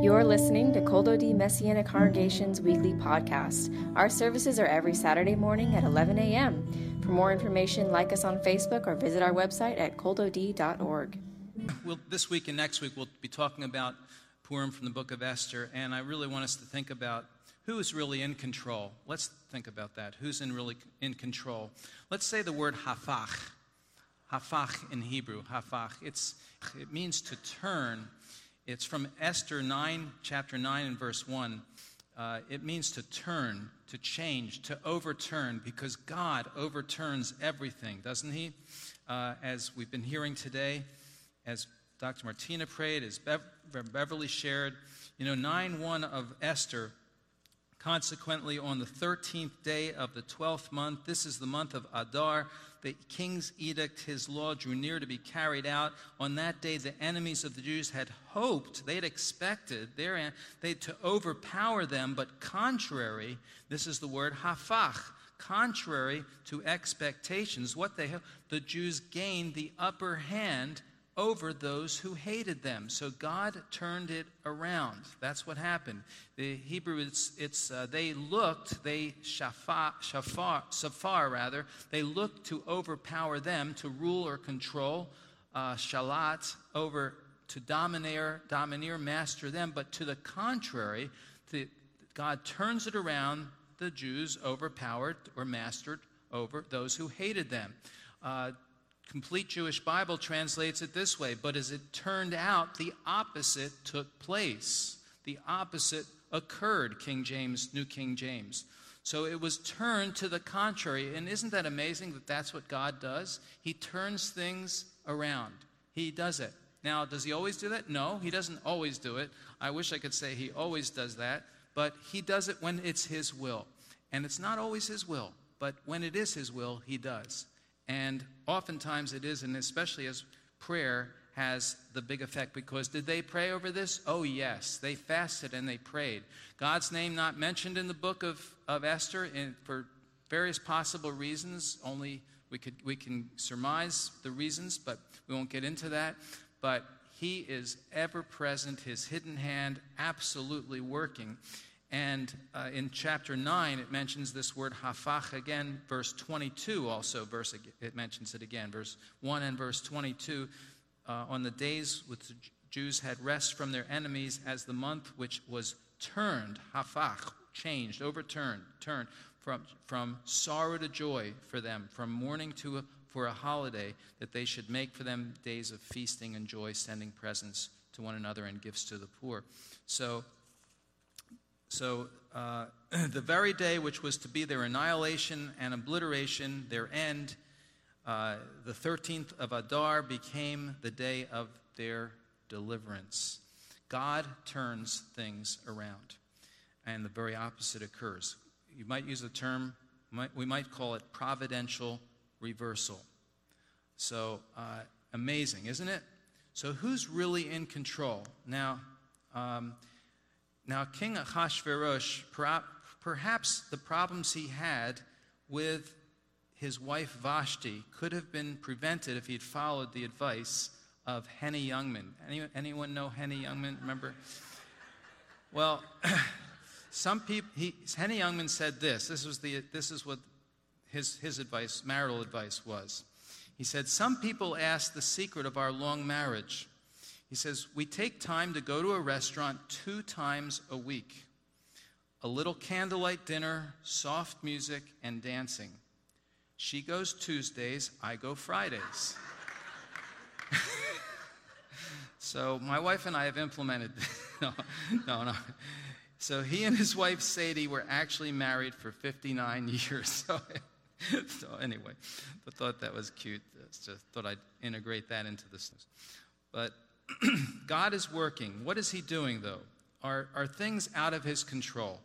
You're listening to Kol Dodi Messianic Congregation's weekly podcast. Our services are every Saturday morning at 11 a.m. For more information, like us on Facebook or visit our website at koldodi.org. Well, this week and next week, we'll be talking about Purim from the book of Esther, and I really want us to think about who is really in control. Let's think about that. Who's in really in control? Let's say the word hafach. Hafach in Hebrew, hafach. It's, it means to turn. It's from Esther 9, chapter 9 and verse 1. Uh, it means to turn, to change, to overturn, because God overturns everything, doesn't He? Uh, as we've been hearing today, as Dr. Martina prayed, as Bev- Beverly shared, you know, 9 1 of Esther Consequently, on the 13th day of the 12th month, this is the month of Adar, the king's edict, his law, drew near to be carried out. On that day, the enemies of the Jews had hoped, they'd expected their, they to overpower them, but contrary, this is the word hafach, contrary to expectations, what they the Jews gained the upper hand over those who hated them. So God turned it around. That's what happened. The Hebrew, it's, it's uh, they looked, they shafar, shafar, safar rather, they looked to overpower them, to rule or control, uh, shalat, over to domineer, domineer, master them. But to the contrary, the, God turns it around. The Jews overpowered or mastered over those who hated them. Uh, Complete Jewish Bible translates it this way, but as it turned out, the opposite took place. The opposite occurred, King James, New King James. So it was turned to the contrary. And isn't that amazing that that's what God does? He turns things around. He does it. Now, does he always do that? No, he doesn't always do it. I wish I could say he always does that, but he does it when it's his will. And it's not always his will, but when it is his will, he does. And oftentimes it is, and especially as prayer has the big effect because did they pray over this? Oh, yes. They fasted and they prayed. God's name not mentioned in the book of, of Esther in, for various possible reasons. Only we, could, we can surmise the reasons, but we won't get into that. But he is ever present, his hidden hand absolutely working. And uh, in chapter 9, it mentions this word hafach again. Verse 22 also, verse, it mentions it again. Verse 1 and verse 22. Uh, on the days which the Jews had rest from their enemies, as the month which was turned, hafach, changed, overturned, turned from, from sorrow to joy for them, from mourning to a, for a holiday, that they should make for them days of feasting and joy, sending presents to one another and gifts to the poor. So so, uh, the very day which was to be their annihilation and obliteration, their end, uh, the 13th of Adar became the day of their deliverance. God turns things around, and the very opposite occurs. You might use the term, we might call it providential reversal. So, uh, amazing, isn't it? So, who's really in control? Now, um, now, King Ahasuerus, perhaps the problems he had with his wife Vashti could have been prevented if he had followed the advice of Henny Youngman. Anyone, anyone know Henny Youngman? Remember? Well, some people, he, Henny Youngman said this. This, was the, this is what his, his advice, marital advice was. He said, Some people ask the secret of our long marriage. He says, We take time to go to a restaurant two times a week a little candlelight dinner, soft music, and dancing. She goes Tuesdays, I go Fridays. so my wife and I have implemented. no, no, no. So he and his wife Sadie were actually married for 59 years. So, so anyway, I thought that was cute. Just thought I'd integrate that into this. But God is working. What is He doing, though? Are, are things out of His control?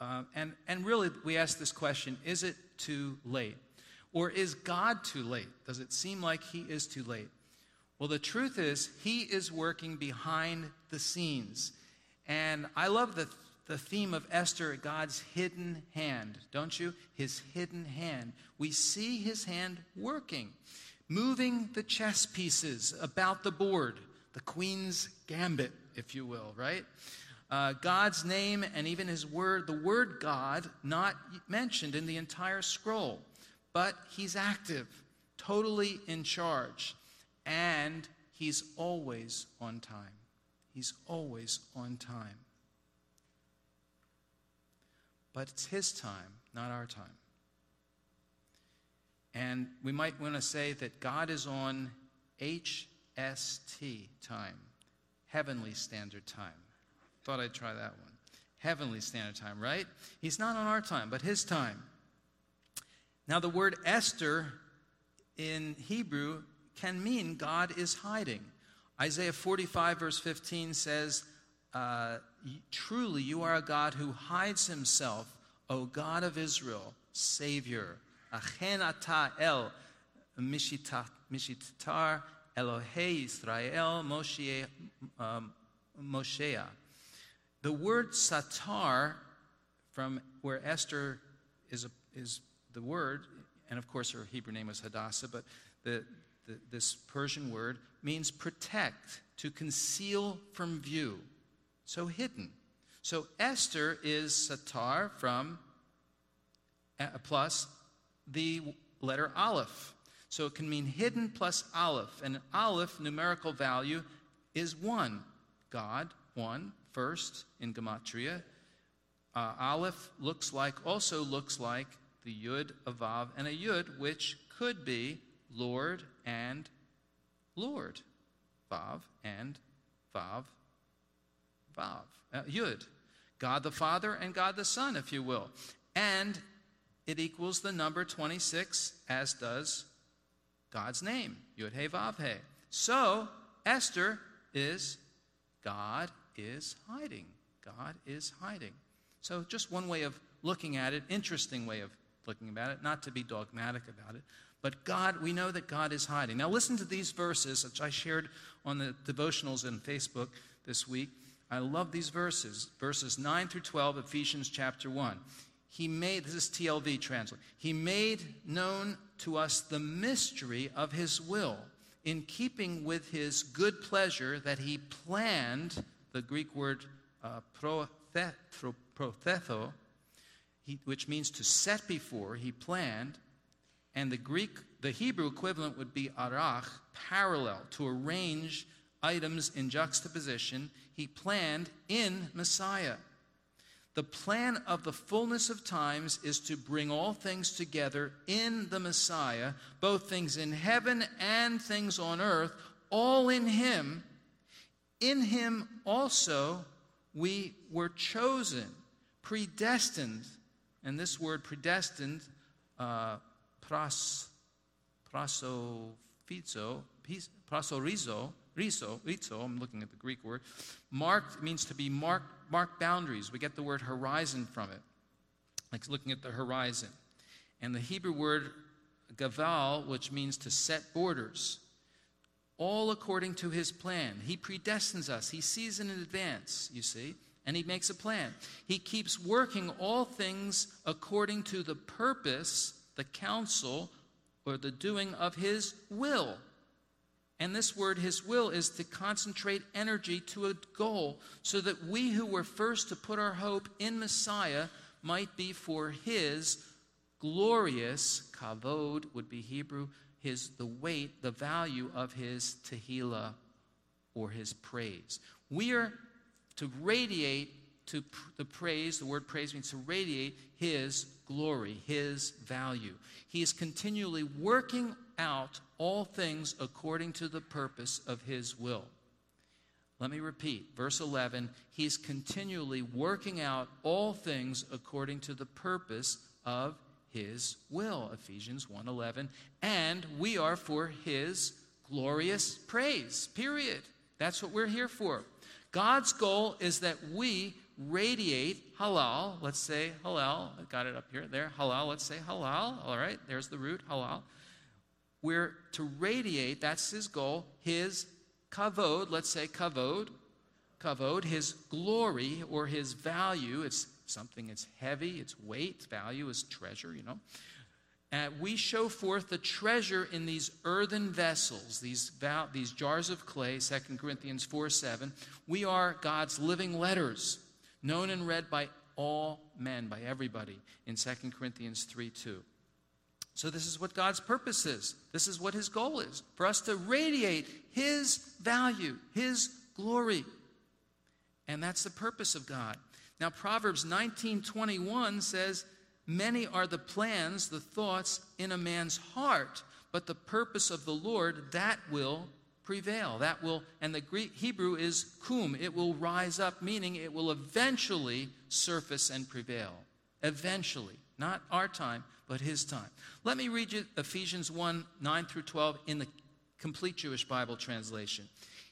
Uh, and, and really, we ask this question is it too late? Or is God too late? Does it seem like He is too late? Well, the truth is, He is working behind the scenes. And I love the, the theme of Esther, God's hidden hand, don't you? His hidden hand. We see His hand working, moving the chess pieces about the board the queen's gambit, if you will, right? Uh, God's name and even his word, the word God, not mentioned in the entire scroll, but he's active, totally in charge, and he's always on time. He's always on time. But it's his time, not our time. And we might want to say that God is on HST time, Heavenly Standard Time. Thought I'd try that one. Heavenly Standard Time, right? He's not on our time, but his time. Now, the word Esther in Hebrew can mean God is hiding. Isaiah 45, verse 15 says, uh, Truly, you are a God who hides himself, O God of Israel, Savior. Achen ata el mishitar Elohei Israel Moshe, um. The word satar, from where Esther is, a, is the word, and of course her Hebrew name was Hadassah, but the, the, this Persian word means protect, to conceal from view. So hidden. So Esther is satar from plus the letter aleph. So it can mean hidden plus aleph. And aleph, numerical value, is one. God, one, first in Gematria. Uh, aleph looks like, also looks like the yud, a vav, and a yud, which could be Lord and Lord. Vav and Vav, Vav. Uh, yud. God the Father and God the Son, if you will. And it equals the number 26, as does God's name, Yud He Vav He. So, Esther is God is hiding. God is hiding. So, just one way of looking at it, interesting way of looking about it, not to be dogmatic about it. But God, we know that God is hiding. Now, listen to these verses, which I shared on the devotionals in Facebook this week. I love these verses, verses 9 through 12, Ephesians chapter 1. He made, this is TLV translate, He made known to us the mystery of His will in keeping with His good pleasure that He planned the Greek word uh, proetheto, he, which means to set before, he planned, and the Greek, the Hebrew equivalent would be arach, parallel, to arrange items in juxtaposition. He planned in Messiah. The plan of the fullness of times is to bring all things together in the Messiah, both things in heaven and things on earth, all in Him in him also we were chosen, predestined. And this word predestined, uh, pros, prosophizo, prosorizo, rizo, rizo, I'm looking at the Greek word, marked means to be marked, marked boundaries. We get the word horizon from it, like looking at the horizon. And the Hebrew word gaval, which means to set borders all according to his plan. He predestines us, he sees in advance, you see, and he makes a plan. He keeps working all things according to the purpose, the counsel, or the doing of his will. And this word, his will, is to concentrate energy to a goal so that we who were first to put our hope in Messiah might be for his glorious, kavod would be Hebrew, his the weight, the value of his tehillah or his praise. We are to radiate to the praise, the word praise means to radiate his glory, his value. He is continually working out all things according to the purpose of his will. Let me repeat, verse 11, he's continually working out all things according to the purpose of his will ephesians 1.11 and we are for his glorious praise period that's what we're here for god's goal is that we radiate halal let's say halal i got it up here there halal let's say halal all right there's the root halal we're to radiate that's his goal his kavod let's say kavod kavod his glory or his value it's something it's heavy, its weight, value is treasure, you know. We show forth the treasure in these earthen vessels, these, val- these jars of clay, 2 Corinthians 4 7. We are God's living letters, known and read by all men, by everybody, in 2 Corinthians 3 2. So, this is what God's purpose is. This is what His goal is for us to radiate His value, His glory. And that's the purpose of God. Now, Proverbs 19 21 says, Many are the plans, the thoughts in a man's heart, but the purpose of the Lord, that will prevail. That will, and the Greek Hebrew is kum. It will rise up, meaning it will eventually surface and prevail. Eventually. Not our time, but his time. Let me read you Ephesians 1 9 through 12 in the complete Jewish Bible translation.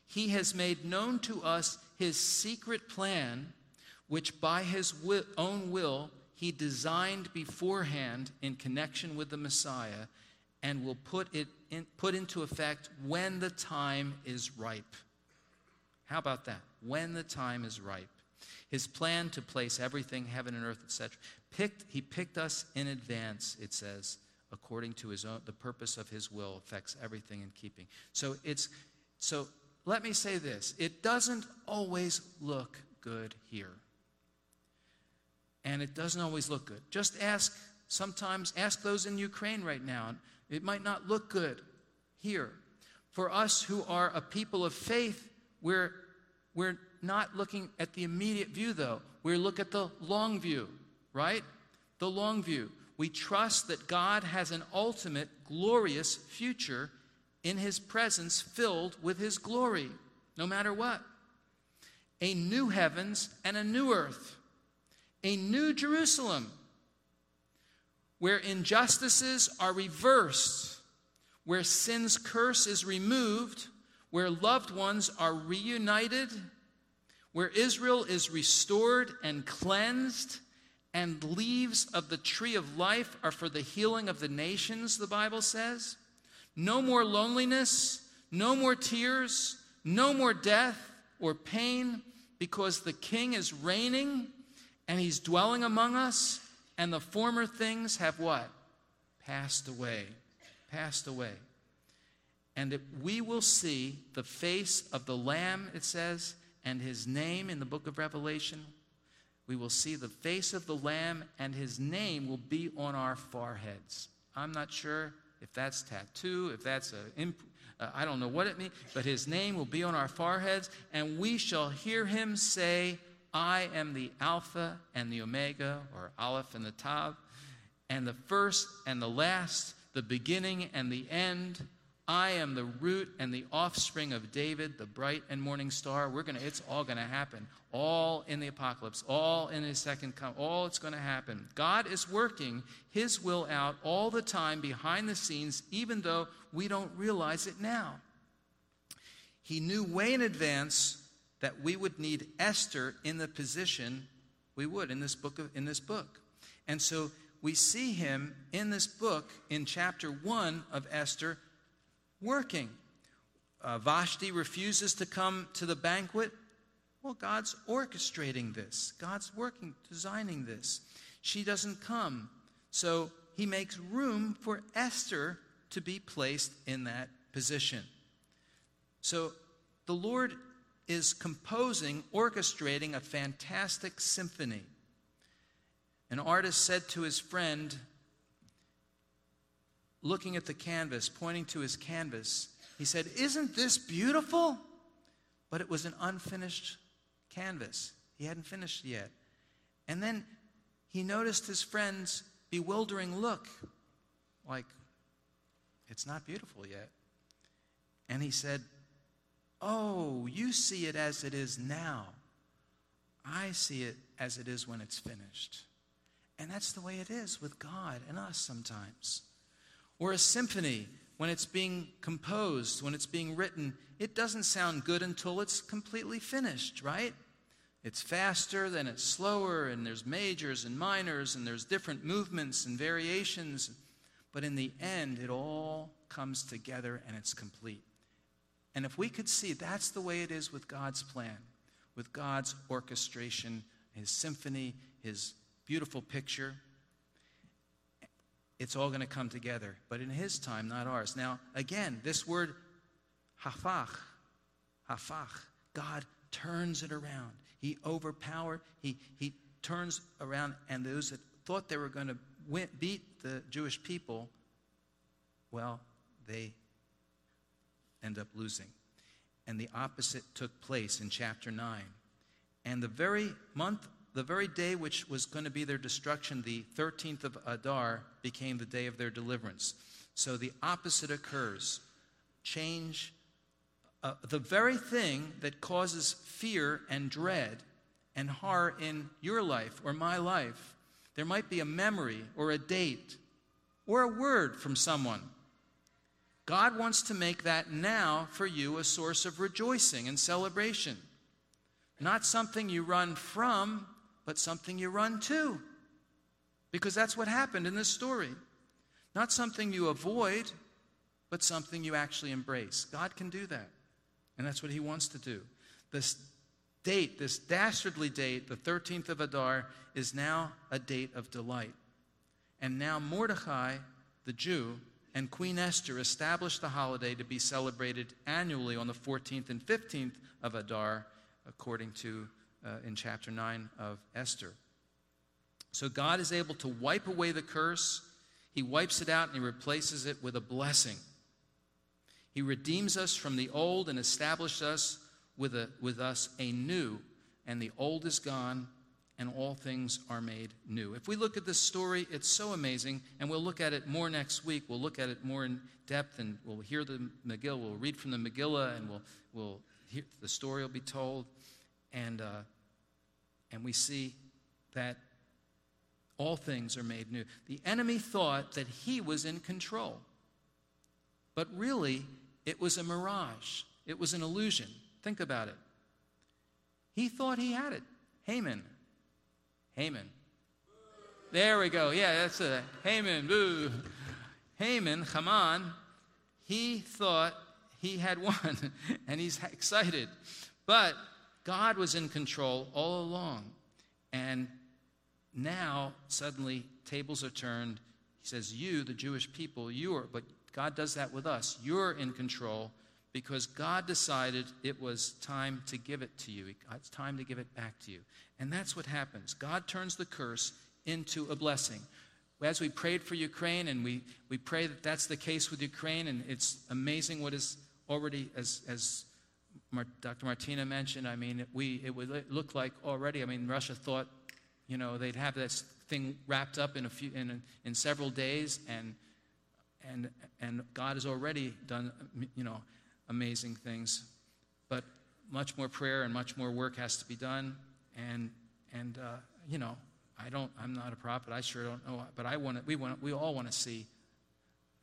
He has made known to us his secret plan, which by his own will he designed beforehand in connection with the Messiah and will put it in, put into effect when the time is ripe. How about that? When the time is ripe. His plan to place everything, heaven and earth, etc. Picked, he picked us in advance, it says, according to his own, the purpose of his will affects everything in keeping. So it's, so let me say this. It doesn't always look good here and it doesn't always look good. Just ask, sometimes, ask those in Ukraine right now. It might not look good here. For us who are a people of faith, we're, we're not looking at the immediate view, though. We look at the long view, right? The long view. We trust that God has an ultimate, glorious future in His presence filled with His glory, no matter what. A new heavens and a new earth a new Jerusalem where injustices are reversed, where sin's curse is removed, where loved ones are reunited, where Israel is restored and cleansed, and leaves of the tree of life are for the healing of the nations, the Bible says. No more loneliness, no more tears, no more death or pain, because the King is reigning and he's dwelling among us, and the former things have what? Passed away. Passed away. And we will see the face of the Lamb, it says, and his name in the book of Revelation. We will see the face of the Lamb, and his name will be on our foreheads. I'm not sure if that's tattoo, if that's a. Imp- uh, I don't know what it means, but his name will be on our foreheads, and we shall hear him say, I am the Alpha and the Omega, or Aleph and the Tav, and the first and the last, the beginning and the end. I am the root and the offspring of David, the bright and morning star. We're gonna, it's all gonna happen. All in the apocalypse, all in his second come, all it's gonna happen. God is working his will out all the time behind the scenes, even though we don't realize it now. He knew way in advance that we would need Esther in the position we would in this book of, in this book. And so we see him in this book in chapter 1 of Esther working. Uh, Vashti refuses to come to the banquet. Well, God's orchestrating this. God's working, designing this. She doesn't come. So he makes room for Esther to be placed in that position. So the Lord is composing, orchestrating a fantastic symphony. An artist said to his friend, looking at the canvas, pointing to his canvas, he said, Isn't this beautiful? But it was an unfinished canvas. He hadn't finished yet. And then he noticed his friend's bewildering look, like, It's not beautiful yet. And he said, Oh, you see it as it is now. I see it as it is when it's finished. And that's the way it is with God and us sometimes. Or a symphony, when it's being composed, when it's being written, it doesn't sound good until it's completely finished, right? It's faster, then it's slower, and there's majors and minors, and there's different movements and variations. But in the end, it all comes together and it's complete. And if we could see that's the way it is with God's plan, with God's orchestration, his symphony, his beautiful picture, it's all going to come together. But in His time, not ours. Now, again, this word hafach, hafach, God turns it around. He overpowered, He, he turns around, and those that thought they were going to beat the Jewish people, well, they end up losing. And the opposite took place in chapter 9. And the very month, the very day which was going to be their destruction, the 13th of Adar, became the day of their deliverance. So the opposite occurs. Change, uh, the very thing that causes fear and dread and horror in your life or my life. There might be a memory or a date or a word from someone. God wants to make that now for you a source of rejoicing and celebration. Not something you run from, but something you run to. Because that's what happened in this story. Not something you avoid, but something you actually embrace. God can do that. And that's what He wants to do. This date, this dastardly date, the 13th of Adar, is now a date of delight. And now Mordecai, the Jew, and Queen Esther established the holiday to be celebrated annually on the 14th and 15th of Adar according to uh, in chapter 9 of Esther. So God is able to wipe away the curse. He wipes it out and he replaces it with a blessing. He redeems us from the old and establishes us with, a, with us a new, and the old is gone and all things are made new. If we look at this story, it's so amazing, and we'll look at it more next week. We'll look at it more in depth, and we'll hear the Megillah. We'll read from the Megillah, and we'll, we'll hear, the story will be told and, uh, and we see that all things are made new. The enemy thought that he was in control, but really, it was a mirage, it was an illusion. Think about it. He thought he had it. Haman. Haman. There we go. Yeah, that's a Haman. Boo. Haman, Haman, he thought he had won, and he's excited. But God was in control all along. And now, suddenly, tables are turned. He says, You, the Jewish people, you are, but God does that with us. You're in control because God decided it was time to give it to you. It's time to give it back to you. And that's what happens. God turns the curse into a blessing. As we prayed for Ukraine, and we, we pray that that's the case with Ukraine, and it's amazing what is already, as, as Dr. Martina mentioned, I mean, we, it would look like already, I mean, Russia thought, you know, they'd have this thing wrapped up in, a few, in, in several days, and, and, and God has already done, you know, amazing things. But much more prayer and much more work has to be done. And, and uh, you know, I don't, I'm not a prophet. I sure don't know. But I want we, want, we all want to see,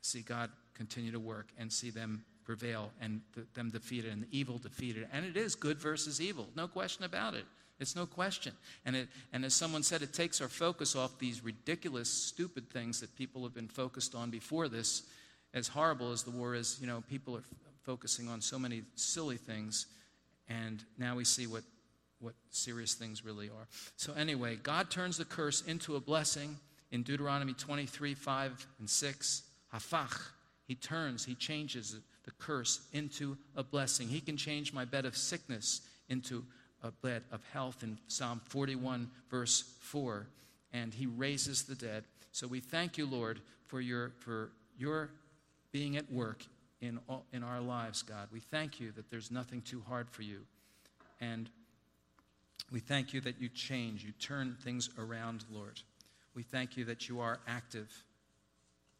see God continue to work and see them prevail and th- them defeated and the evil defeated. And it is good versus evil, no question about it. It's no question. And, it, and as someone said, it takes our focus off these ridiculous, stupid things that people have been focused on before this. As horrible as the war is, you know, people are f- focusing on so many silly things, and now we see what, what serious things really are. So, anyway, God turns the curse into a blessing in Deuteronomy 23 5 and 6. Hafach. He turns, he changes it the curse into a blessing. He can change my bed of sickness into a bed of health in Psalm 41, verse 4. And he raises the dead. So we thank you, Lord, for your, for your being at work in, all, in our lives, God. We thank you that there's nothing too hard for you. And we thank you that you change, you turn things around, Lord. We thank you that you are active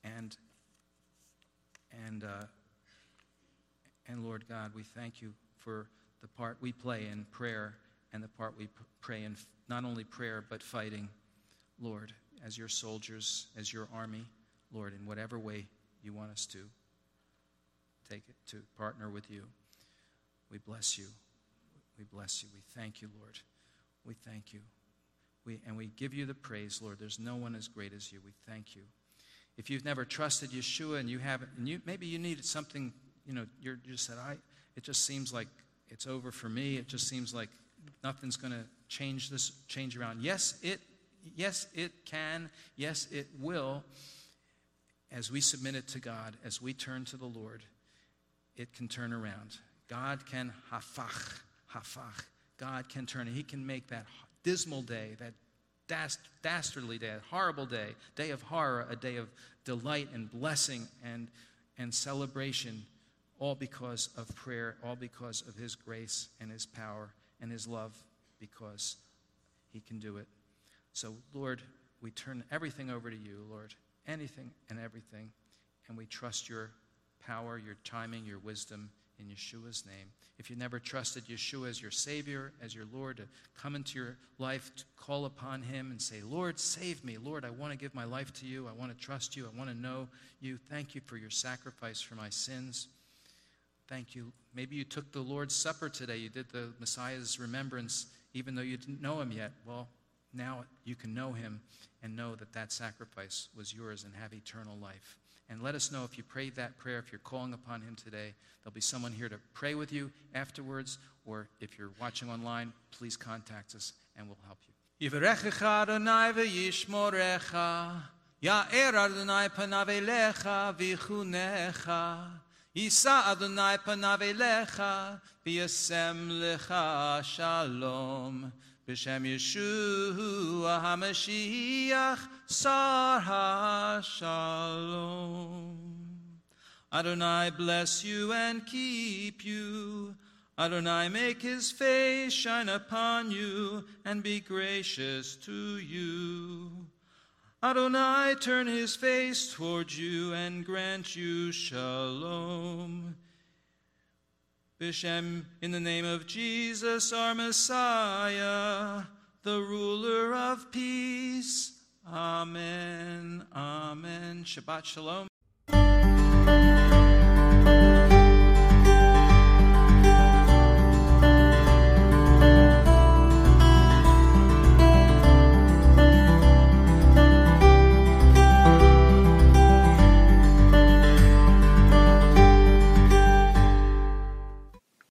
and, and uh, and Lord God, we thank you for the part we play in prayer and the part we pray in not only prayer, but fighting, Lord, as your soldiers, as your army, Lord, in whatever way you want us to take it, to partner with you. We bless you. We bless you. We thank you, Lord. We thank you. We, and we give you the praise, Lord. There's no one as great as you. We thank you. If you've never trusted Yeshua and you haven't, and you, maybe you needed something you know, you're just said, I, it just seems like it's over for me. It just seems like nothing's going to change this, change around. Yes, it, yes, it can. Yes, it will. as we submit it to God, as we turn to the Lord, it can turn around. God can hafach, hafach. God can turn it. He can make that dismal day, that dast- dastardly day, that horrible day, day of horror, a day of delight and blessing and, and celebration, all because of prayer, all because of His grace and His power and His love, because He can do it. So, Lord, we turn everything over to you, Lord, anything and everything, and we trust your power, your timing, your wisdom in Yeshua's name. If you never trusted Yeshua as your Savior, as your Lord, to come into your life, to call upon Him and say, Lord, save me. Lord, I want to give my life to you. I want to trust you. I want to know you. Thank you for your sacrifice for my sins. Thank you. Maybe you took the Lord's Supper today. You did the Messiah's remembrance, even though you didn't know Him yet. Well, now you can know Him and know that that sacrifice was yours and have eternal life. And let us know if you prayed that prayer, if you're calling upon Him today. There'll be someone here to pray with you afterwards, or if you're watching online, please contact us and we'll help you. Yisa Adonai panav elecha v'yasem lecha shalom. B'shem Yeshua HaMashiach Sar HaShalom. Adonai bless you and keep you. Adonai make his face shine upon you and be gracious to you. Adonai turn his face toward you and grant you shalom. Bishem, in the name of Jesus, our Messiah, the ruler of peace. Amen. Amen. Shabbat Shalom.